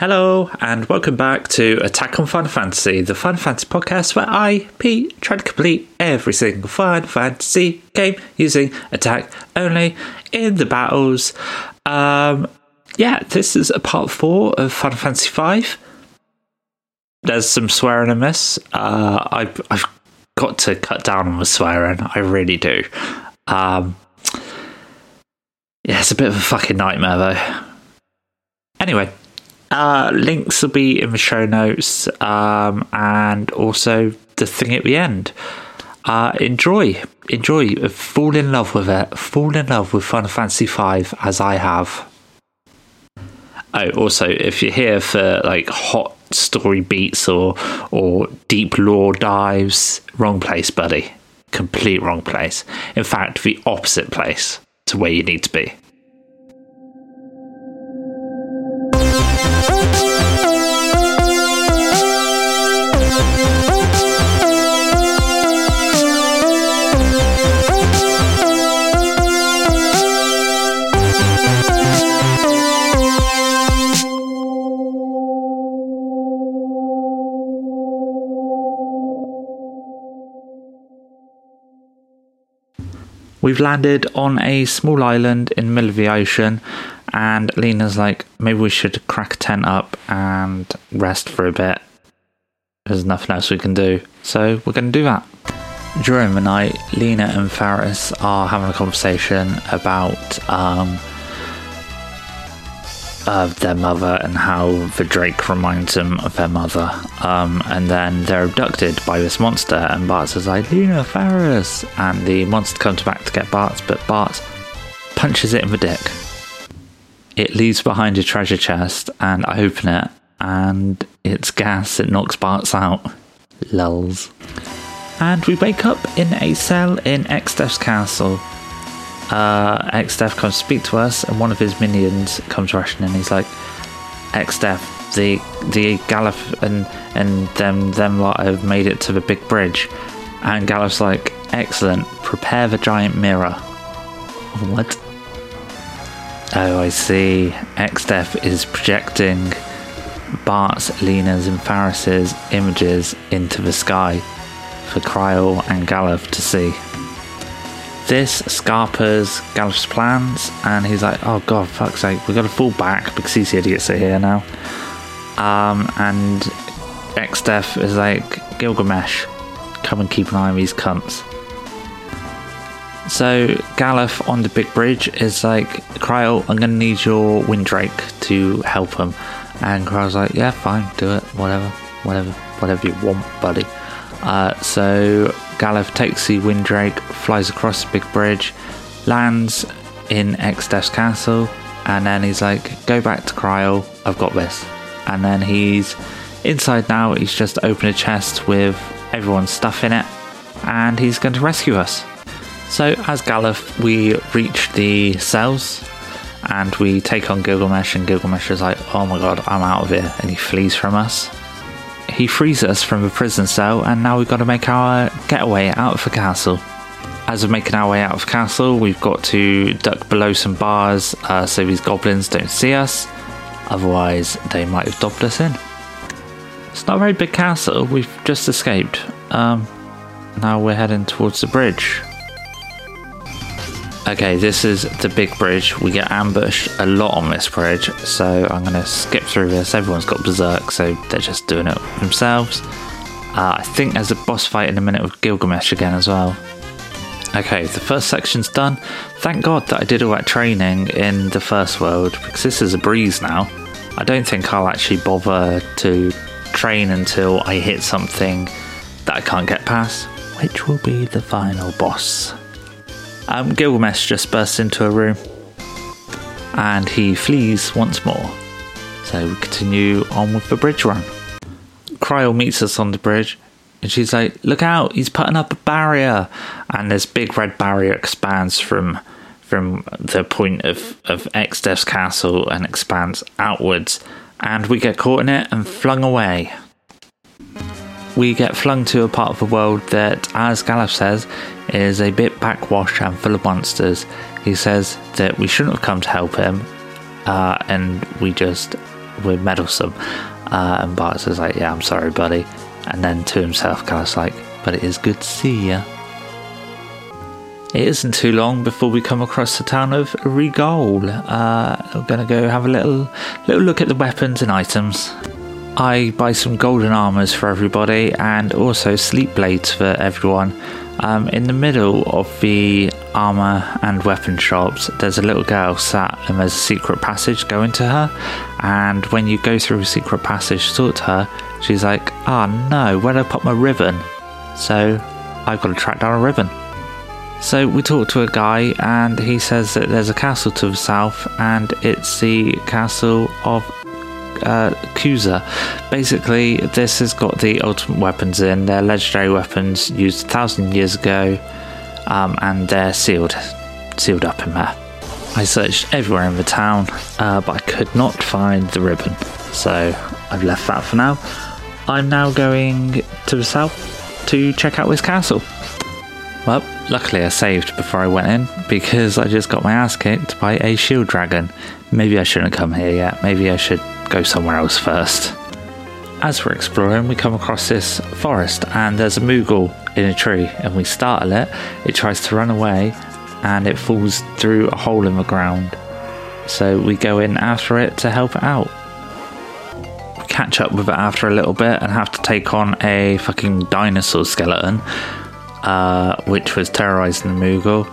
Hello, and welcome back to Attack on Final Fantasy, the Final Fantasy podcast where I, Pete, try to complete every single Final Fantasy game using attack only in the battles. Um, yeah, this is a part four of Final Fantasy V. There's some swearing in this. Uh, I've, I've got to cut down on the swearing. I really do. Um, yeah, it's a bit of a fucking nightmare though. Anyway, uh, links will be in the show notes um, and also the thing at the end. Uh, enjoy, enjoy, fall in love with it, fall in love with Final Fantasy V as I have. Oh, also, if you're here for like hot story beats or or deep lore dives, wrong place, buddy. Complete wrong place. In fact, the opposite place to where you need to be. We've landed on a small island in the middle of the ocean, and Lena's like, maybe we should crack a tent up and rest for a bit. There's nothing else we can do, so we're going to do that. During the night, Lena and Faris are having a conversation about um, of their mother and how the Drake reminds them of their mother. Um, and then they're abducted by this monster, and Bart says, like, Lena Faris. And the monster comes back to get Bart, but Bart punches it in the dick. It leaves behind a treasure chest, and I open it, and it's gas. It knocks Bart's out. Lulls. And we wake up in a cell in Exdef's castle uh, Exdef comes to speak to us, and one of his minions comes rushing in. He's like, Exdef, the the Galuf and and them them lot have made it to the big bridge, and Galuf's like, excellent. Prepare the giant mirror. What? Oh, I see. Exdef is projecting Bart's, Lena's, and Faris's images into the sky for Krile and Galuf to see this scarpers Galuf's plans, and he's like, "Oh God, fuck's sake, we've got to fall back because these idiots are here now." Um, and Exdef is like, "Gilgamesh, come and keep an eye on these cunts." So Galuf on the big bridge is like, "Krile, I'm gonna need your Windrake to help him," and Krile's like, "Yeah, fine, do it, whatever, whatever, whatever you want, buddy." Uh, so Galuf takes the Windrake, flies across the big bridge, lands in Exdef's castle, and then he's like, Go back to Krile, I've got this. And then he's inside now, he's just opened a chest with everyone's stuff in it, and he's going to rescue us. So, as Galuf, we reach the cells and we take on Gilgamesh, and Gilgamesh is like, Oh my god, I'm out of here, and he flees from us he frees us from the prison cell, and now we've got to make our getaway out of the castle. As we're making our way out of the castle, we've got to duck below some bars uh, so these goblins don't see us. Otherwise, they might have dobbed us in. It's not a very big castle. We've just escaped. Um, now we're heading towards the bridge. Okay, this is the big bridge. We get ambushed a lot on this bridge, so I'm going to skip through this. Everyone's got Berserk, so they're just doing it themselves. Uh, I think there's a boss fight in a minute with Gilgamesh again as well. Okay, the first section's done. Thank God that I did all that training in the first world, because this is a breeze now. I don't think I'll actually bother to train until I hit something that I can't get past, which will be the final boss. Um, Gilgamesh just bursts into a room and he flees once more. So we continue on with the bridge run. Krile meets us on the bridge and she's like, Look out, he's putting up a barrier. And this big red barrier expands from from the point of, of Exdef's castle and expands outwards. And we get caught in it and flung away we get flung to a part of the world that, as Galuf says, is a bit backwash and full of monsters. He says that we shouldn't have come to help him, uh, and we just we're meddlesome. Uh, and Bart says like, yeah, I'm sorry, buddy. And then to himself, Galuf's like, but it is good to see you. It isn't too long before we come across the town of Regole. Uh, we're going to go have a little little look at the weapons and items. I buy some golden armors for everybody and also sleep blades for everyone. Um, in the middle of the armor and weapon shops, there's a little girl sat and there's a secret passage going to her. And when you go through a secret passage to talk to her, she's like, oh no, where'd I put my ribbon? So I've got to track down a ribbon. So we talk to a guy, and he says that there's a castle to the south, and it's the castle of uh, Kuza. Basically, this has got the ultimate weapons in. They're legendary weapons used a thousand years ago, um, and they're sealed, sealed up in there. I searched everywhere in the town, uh, but I could not find the ribbon, so I've left that for now. I'm now going to the south to check out this castle. Well, luckily I saved before I went in because I just got my ass kicked by a shield dragon. Maybe I shouldn't come here yet. Maybe I should go somewhere else first. As we're exploring, we come across this forest and there's a Moogle in a tree and we startle it. It tries to run away and it falls through a hole in the ground. So we go in after it to help it out. We catch up with it after a little bit and have to take on a fucking dinosaur skeleton uh, which was terrorizing the Moogle.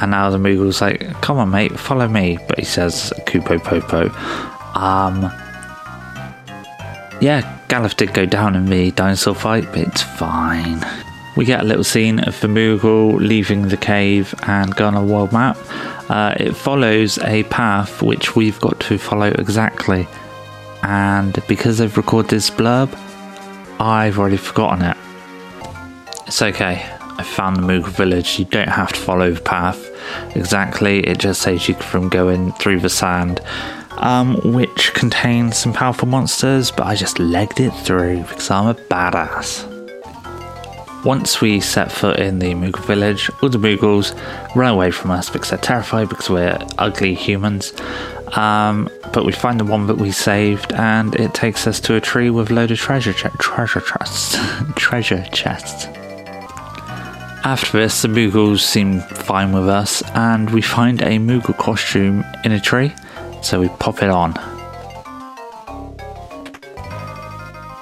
And now the Moogle's like, come on, mate, follow me. But he says, Kupo Popo. Um, yeah, Galuf did go down in the dinosaur fight, but it's fine. We get a little scene of the Moogle leaving the cave and going on a world map. Uh, it follows a path which we've got to follow exactly. And because I've recorded this blurb, I've already forgotten it. It's okay. I found the Moogle village. You don't have to follow the path exactly. It just saves you from going through the sand, um, which contains some powerful monsters. But I just legged it through because I'm a badass. Once we set foot in the Moogle village, all the Moogles run away from us because they're terrified because we're ugly humans. Um, but we find the one that we saved, and it takes us to a tree with a load of treasure ch- treasure chests. treasure chests. After this, the Moogles seem fine with us, and we find a Moogle costume in a tree, so we pop it on.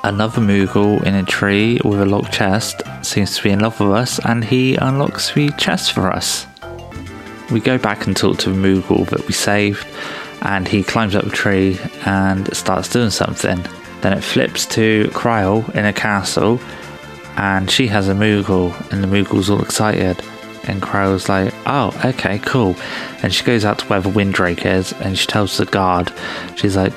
Another Moogle in a tree with a locked chest seems to be in love with us, and he unlocks the chest for us. We go back and talk to the Moogle that we saved, and he climbs up the tree and starts doing something. Then it flips to Krile in a castle and she has a Moogle, and the Moogle's all excited. And Krile's like, oh, okay, cool. And she goes out to where the Windrake is, and she tells the guard, she's like,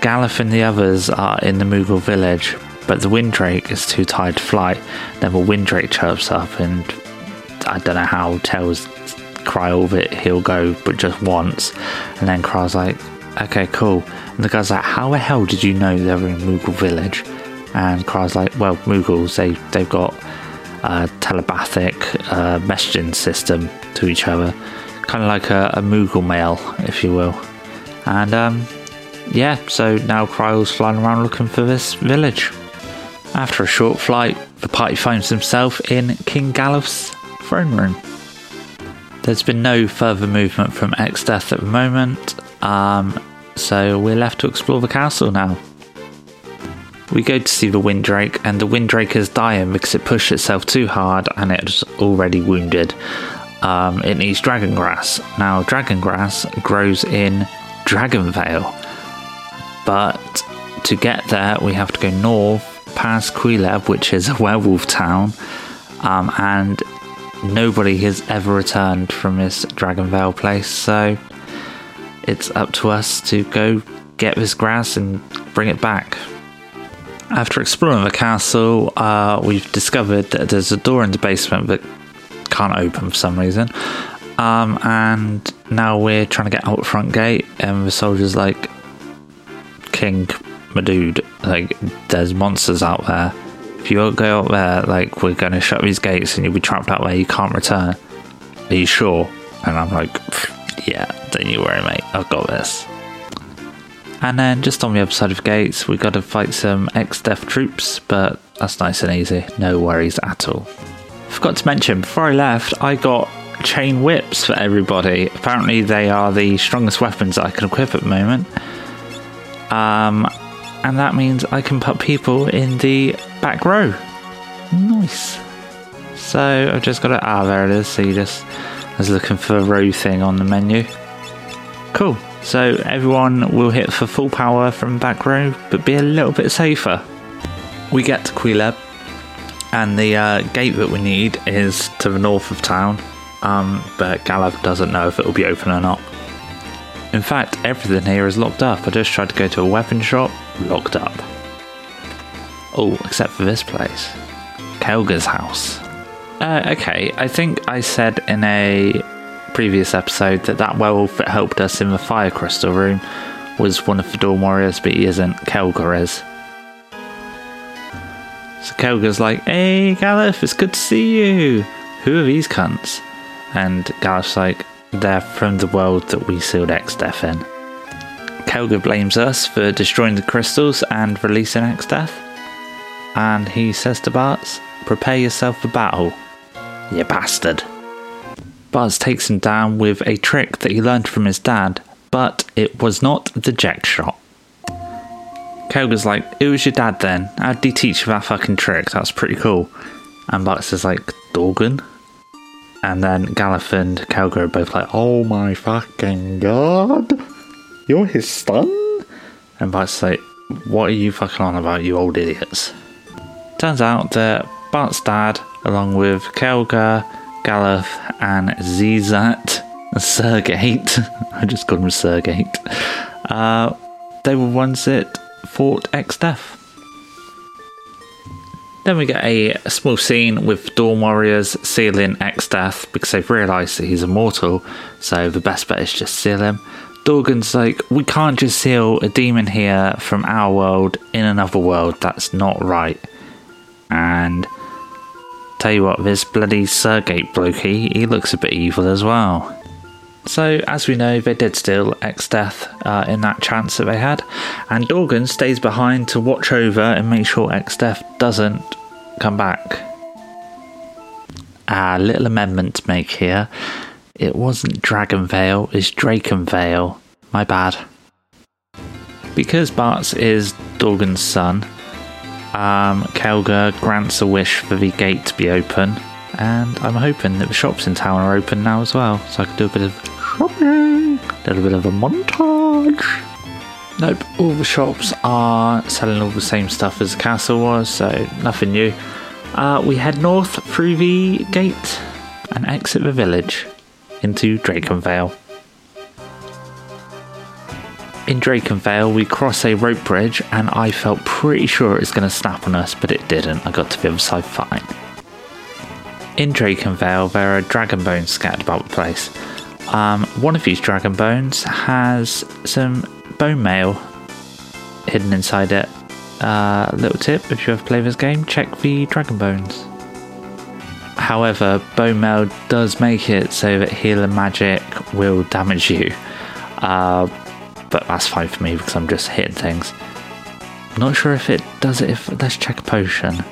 Galuf and the others are in the Moogle village, but the Windrake is too tired to fly. Then the Windrake chirps up, and I don't know how tells Krile that he'll go, but just once. And then Krile's like, okay, cool. And the guy's like, how the hell did you know they were in Moogle village? and Krile's like, well, Moogles, they, they've got a telepathic uh, messaging system to each other, kind of like a, a Moogle mail, if you will. And um, yeah, so now Krile's flying around looking for this village. After a short flight, the party finds themselves in King Galuf's throne room. There's been no further movement from Exdeath at the moment, um, so we're left to explore the castle now. We go to see the Windrake, and the Windrake is dying because it pushed itself too hard and it's already wounded. Um, it needs dragon grass. Now, dragon grass grows in Dragonvale, but to get there, we have to go north past Quelb, which is a werewolf town, um, and nobody has ever returned from this Dragonvale place, so it's up to us to go get this grass and bring it back. After exploring the castle, uh, we've discovered that there's a door in the basement that can't open for some reason. Um, and now we're trying to get out the front gate, and the soldier's like, King, my dude, like, there's monsters out there. If you don't go out there, like, we're going to shut these gates and you'll be trapped out there, you can't return. Are you sure? And I'm like, yeah, don't you worry, mate, I've got this. And then just on the other side of gates, we got to fight some ex-death troops, but that's nice and easy. No worries at all. Forgot to mention, before I left, I got chain whips for everybody. Apparently, they are the strongest weapons I can equip at the moment. Um, and that means I can put people in the back row. Nice. So I've just got it. Ah, there it is. So you just I was looking for a row thing on the menu. Cool. So everyone will hit for full power from back row, but be a little bit safer. We get to Quelb, and the uh, gate that we need is to the north of town. Um, but Galuf doesn't know if it will be open or not. In fact, everything here is locked up. I just tried to go to a weapon shop, locked up. Oh, except for this place Kelger's house. Uh, okay, I think I said in a previous episode that that werewolf that helped us in the fire crystal room was one of the Dawn Warriors, but he isn't. Kelger is. So Kelger's like, hey, Galuf, it's good to see you. Who are these cunts? And Galuf's like, they're from the world that we sealed Exdeath in. Kelger blames us for destroying the crystals and releasing Exdeath. And he says to Bartz, prepare yourself for battle, you bastard. Bartz takes him down with a trick that he learned from his dad, but it was not the Jecht shot. Kelger's like, Who was your dad then? How did he teach you that fucking trick? That's pretty cool. And Bartz is like, Dorgan? And then Galuf and Kelger are both like, Oh my fucking god! You're his son? And Bart's like, What are you fucking on about, you old idiots? Turns out that Bart's dad, along with Kelger, Galuf, and Xezat, Sergate, I just called him Sergate, uh, they were ones that fought Exdeath. Then we get a, small scene with Dawn Warriors sealing Exdeath because they've realised that he's immortal, so the best bet is just seal him. Dorgan's like, we can't just seal a demon here from our world in another world, that's not right. And tell you what, this bloody Sergate blokey, he looks a bit evil as well. So, as we know, they did steal Exdeath uh, in that chance that they had, and Dorgan stays behind to watch over and make sure Exdeath doesn't come back. A little amendment to make here. It wasn't Dragonvale, it's Drakenvale. My bad. Because Bartz is Dorgan's son, um, Kelger grants a wish for the gate to be open, and I'm hoping that the shops in town are open now as well, so I can do a bit of shopping, a little bit of a montage. Nope, all the shops are selling all the same stuff as the castle was, so nothing new. Uh, we head north through the gate and exit the village into Drakenvale. In Drakenvale, we cross a rope bridge, and I felt pretty sure it was going to snap on us, but it didn't. I got to the other side fine. In Drakenvale, there are dragon bones scattered about the place. Um, one of these dragon bones has some bone mail hidden inside it. Uh, little tip if you ever play this game, check the dragon bones. However, bone mail does make it so that healer magic will damage you. Uh, but that's fine for me because I'm just hitting things. Not sure if it does it if let's check a potion.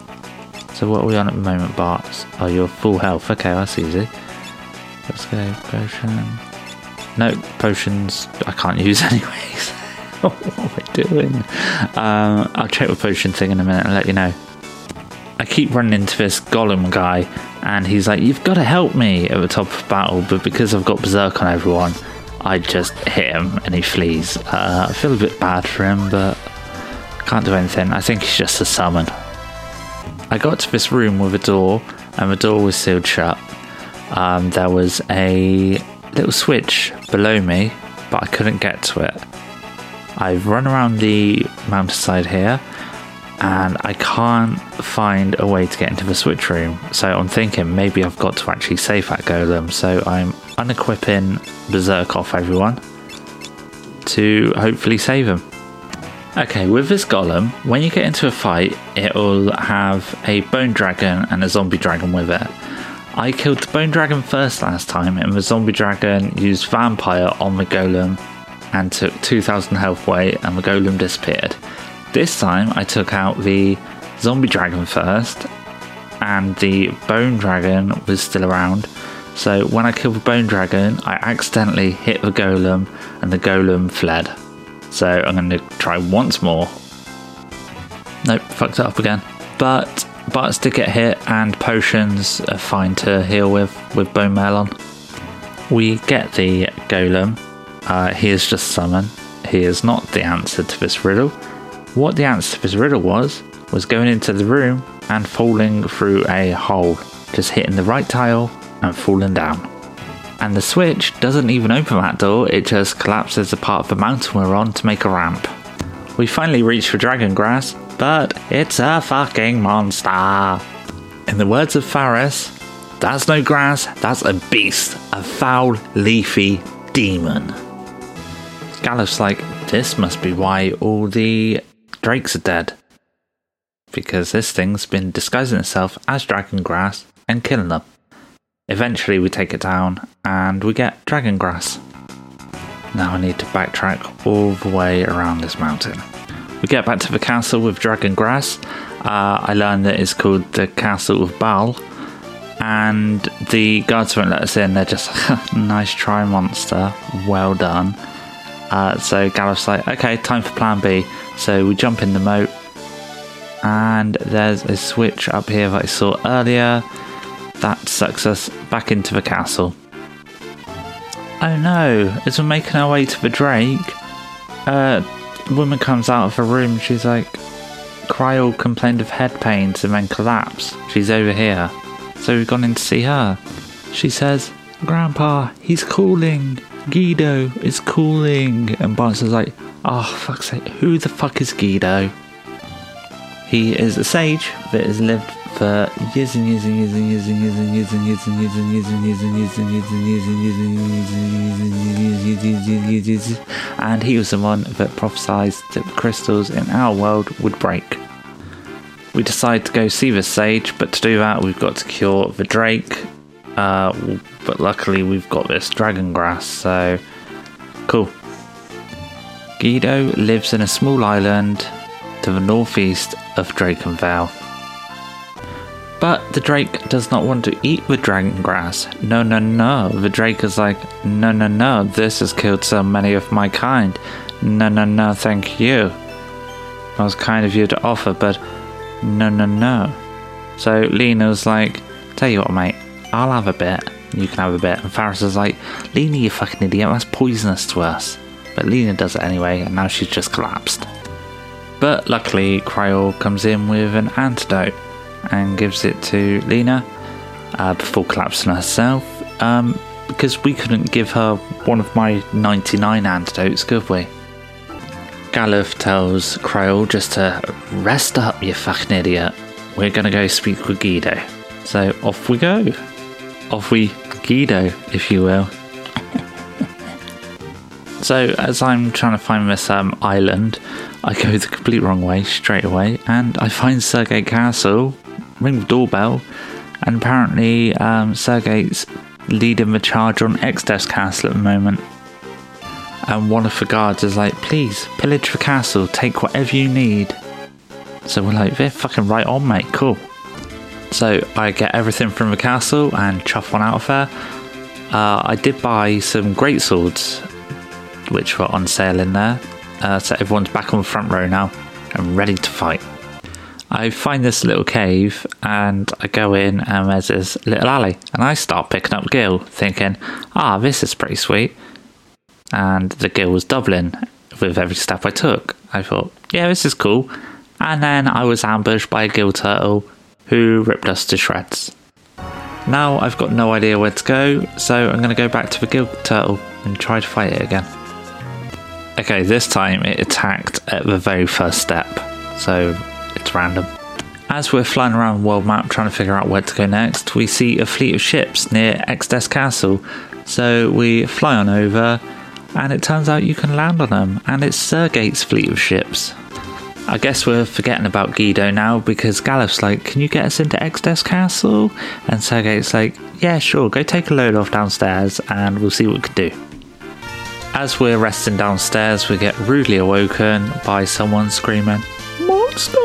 So what are we on at the moment, Bart? Oh, you're full health. Okay, that's easy. Let's go potion. No potions. I can't use anyways. what am I doing? Um, I'll check the potion thing in a minute and let you know. I keep running into this golem guy, and he's like, "You've got to help me at the top of battle," but because I've got berserk on everyone, I just hit him and he flees. Uh, I feel a bit bad for him, but can't do anything. I think he's just a summon. I got to this room with a door, and the door was sealed shut. Um, there was a little switch below me, but I couldn't get to it. I've run around the mountainside here, and I can't find a way to get into the switch room. So I'm thinking maybe I've got to actually save that golem. So I'm unequipping Berserk off everyone to hopefully save him. Okay, with this golem, when you get into a fight, it'll have a bone dragon and a zombie dragon with it. I killed the bone dragon first last time, and the zombie dragon used vampire on the golem and took 2000 health away, and the golem disappeared. This time I took out the zombie dragon first, and the bone dragon was still around. So when I killed the bone dragon, I accidentally hit the golem, and the golem fled. So I'm going to try once more. Nope, fucked it up again. But butts did get hit, and potions are fine to heal with with bone mail on. We get the golem. Uh, he is just summoned. He is not the answer to this riddle. What the answer to this riddle was was going into the room and falling through a hole, just hitting the right tile and falling down. And the switch doesn't even open that door, it just collapses the part of the mountain we're on to make a ramp. We finally reach for dragon grass, but it's a fucking monster. In the words of Faris, that's no grass, that's a beast, a foul, leafy demon. Galuf's like, this must be why all the drakes are dead. Because this thing's been disguising itself as dragon grass and killing them. Eventually, we take it down and we get dragon grass. Now I need to backtrack all the way around this mountain. We get back to the castle with dragon grass. Uh, I learned that it's called the Castle of Baal, and the guards won't let us in. They're just nice try, monster. Well done. Uh, so Galuf's like, okay, time for Plan B. So we jump in the moat, and there's a switch up here that I saw earlier that sucks us back into the castle. Oh no, as we're making our way to the Drake, uh, the woman comes out of her room. She's like, Krile complained of head pains and then collapsed. She's over here. So we've gone in to see her. She says, Grandpa, he's calling. Guido is calling. And Barnes is like, oh, fuck's sake, who the fuck is Guido? He is a sage that has lived for years and years and years and years and years and years and years and years and years and years and years and years and years and years and years and years and years and he was the one that prophesied that the crystals in our world would break. We decide to go see the sage, but to do that we've got to cure the drake. Uh, but luckily we've got this dragon grass, so cool. Guido lives in a small island to the northeast of Drakenvale. But the Drake does not want to eat the dragon grass. No, no, no. The Drake is like, no, no, no. This has killed so many of my kind. No, no, no, thank you. That was kind of you to offer, but no, no, no. So Lena was like, tell you what, mate, I'll have a bit. You can have a bit. And Faris is like, Lena, you fucking idiot. That's poisonous to us. But Lena does it anyway, and now she's just collapsed. But luckily, Krile comes in with an antidote and gives it to Lena uh, before collapsing herself. Um, because we couldn't give her one of my 99 antidotes, could we? Galuf tells Krile just to rest up, you fucking idiot. We're gonna go speak with Guido. So off we go. Off we Guido, if you will. so as I'm trying to find this um, island, I go the complete wrong way straight away, and I find Sergei Castle, ring the doorbell, and apparently um, Sergate's leading the charge on Exodus Castle at the moment. And one of the guards is like, please, pillage the castle, take whatever you need. So we're like, they're fucking right on, mate, cool. So I get everything from the castle and chuff one out of there. Uh, I did buy some great swords, which were on sale in there. Uh, so everyone's back on the front row now and ready to fight. I find this little cave and I go in and there's this little alley and I start picking up gil, thinking, ah, this is pretty sweet. And the gil was doubling with every step I took. I thought, yeah, this is cool. And then I was ambushed by a gil turtle who ripped us to shreds. Now I've got no idea where to go, so I'm going to go back to the gil turtle and try to fight it again. Okay, this time it attacked at the very first step, so random. As we're flying around the world map trying to figure out where to go next, we see a fleet of ships near Exdes Castle. So we fly on over, and it turns out you can land on them, and it's Sergate's fleet of ships. I guess we're forgetting about Guido now because Galuf's like, Can you get us into Exdes Castle? And Sergate's like, Yeah, sure, go take a load off downstairs and we'll see what we can do. as we're resting downstairs, we get rudely awoken by someone screaming, Monsters!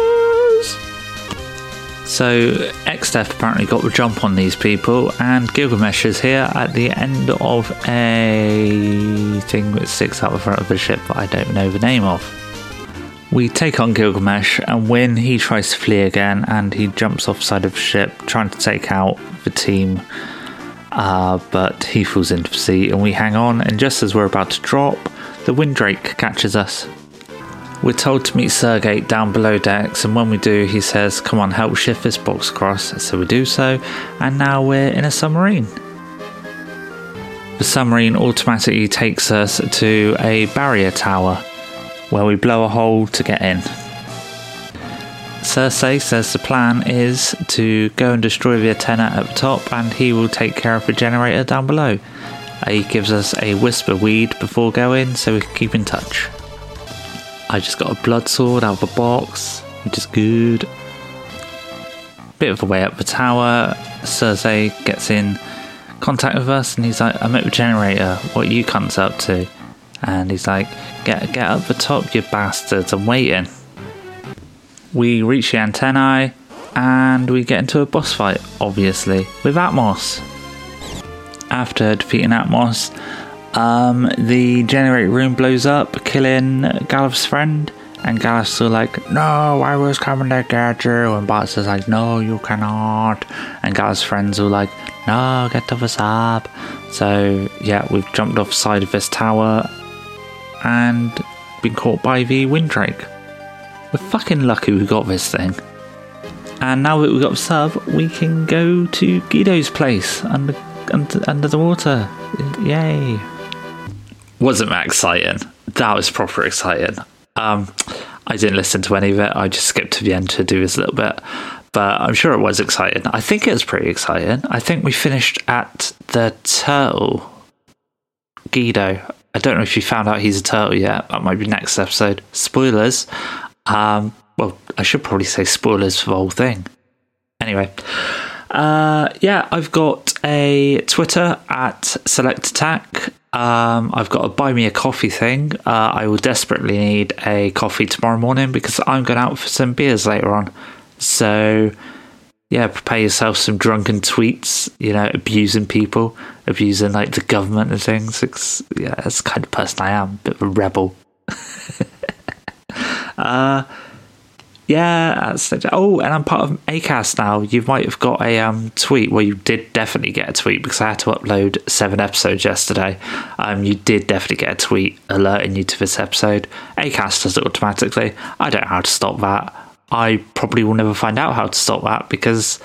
So, Xdef apparently got the jump on these people, and Gilgamesh is here at the end of a thing that sticks out the front of the ship that I don't know the name of. We take on Gilgamesh and when He tries to flee again and he jumps off side of the ship trying to take out the team. Uh, but he falls into the sea and we hang on. And just as we're about to drop, the Windrake catches us. We're told to meet Sergate down below decks, and when we do, he says, Come on, help shift this box across. So we do so, and now we're in a submarine. The submarine automatically takes us to a barrier tower where we blow a hole to get in. Cersei says the plan is to go and destroy the antenna at the top, and he will take care of the generator down below. He gives us a whisper weed before going, so we can keep in touch. I just got a blood sword out of a box, which is good. Bit of a way up the tower. Cersei gets in contact with us, and he's like, "I'm at the generator. What you cunts up to?" And he's like, "Get get up the top, you bastards! I'm waiting." We reach the antennae, and we get into a boss fight, obviously, with Atmos. After defeating Atmos, um, the generator room blows up, killing Galuf's friend. And Galuf's like, no, I was coming to get you. And Bart is like, no, you cannot. And Galuf's friends are like, no, get to the sub. So, yeah, we've jumped off side of this tower and been caught by the Windrake. We're fucking lucky we got this thing. And now that we've got sub, we can go to Guido's place under, under, under the water. Yay. Wasn't that exciting? That was proper exciting. Um, I didn't listen to any of it. I just skipped to the end to do this little bit. But I'm sure it was exciting. I think it was pretty exciting. I think we finished at the turtle. Guido. I don't know if you found out he's a turtle yet. That might be next episode. Spoilers. Um, well, I should probably say spoilers for the whole thing. Anyway, uh, yeah, I've got a Twitter at Select Attack. Um, I've got a buy me a coffee thing. Uh, I will desperately need a coffee tomorrow morning because I'm going out for some beers later on. So, yeah, prepare yourself some drunken tweets, you know, abusing people, abusing like the government and things. It's, yeah, that's the kind of person I am, a bit of a rebel. uh, yeah, oh, and I'm part of Acast now. You might have got a um, tweet. Well, you did definitely get a tweet because I had to upload seven episodes yesterday. Um, you did definitely get a tweet alerting you to this episode. Acast does it automatically. I don't know how to stop that. I probably will never find out how to stop that because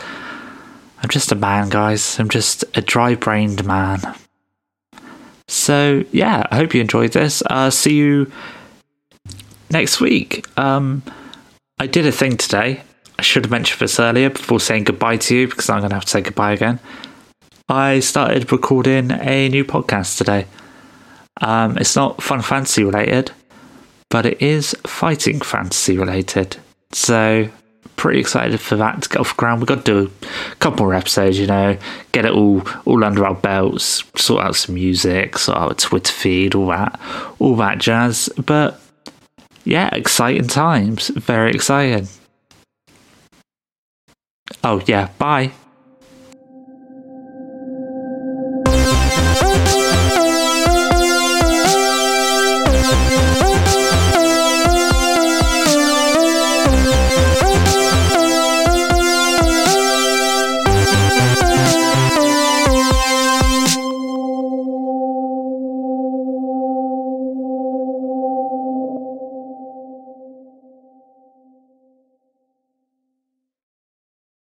I'm just a man, guys. I'm just a dry-brained man. So yeah, I hope you enjoyed this. Uh, see you next week. Um, I did a thing today. I should have mentioned this earlier before saying goodbye to you because I'm going to have to say goodbye again. I started recording a new podcast today. Um, it's not fun fantasy related, but it is fighting fantasy related. So, pretty excited for that to get off the ground. We've got to do a couple more episodes, you know, get it all all under our belts, sort out some music, sort out a Twitter feed, all that, all that jazz. But yeah, exciting times. Very exciting. Oh, yeah. Bye.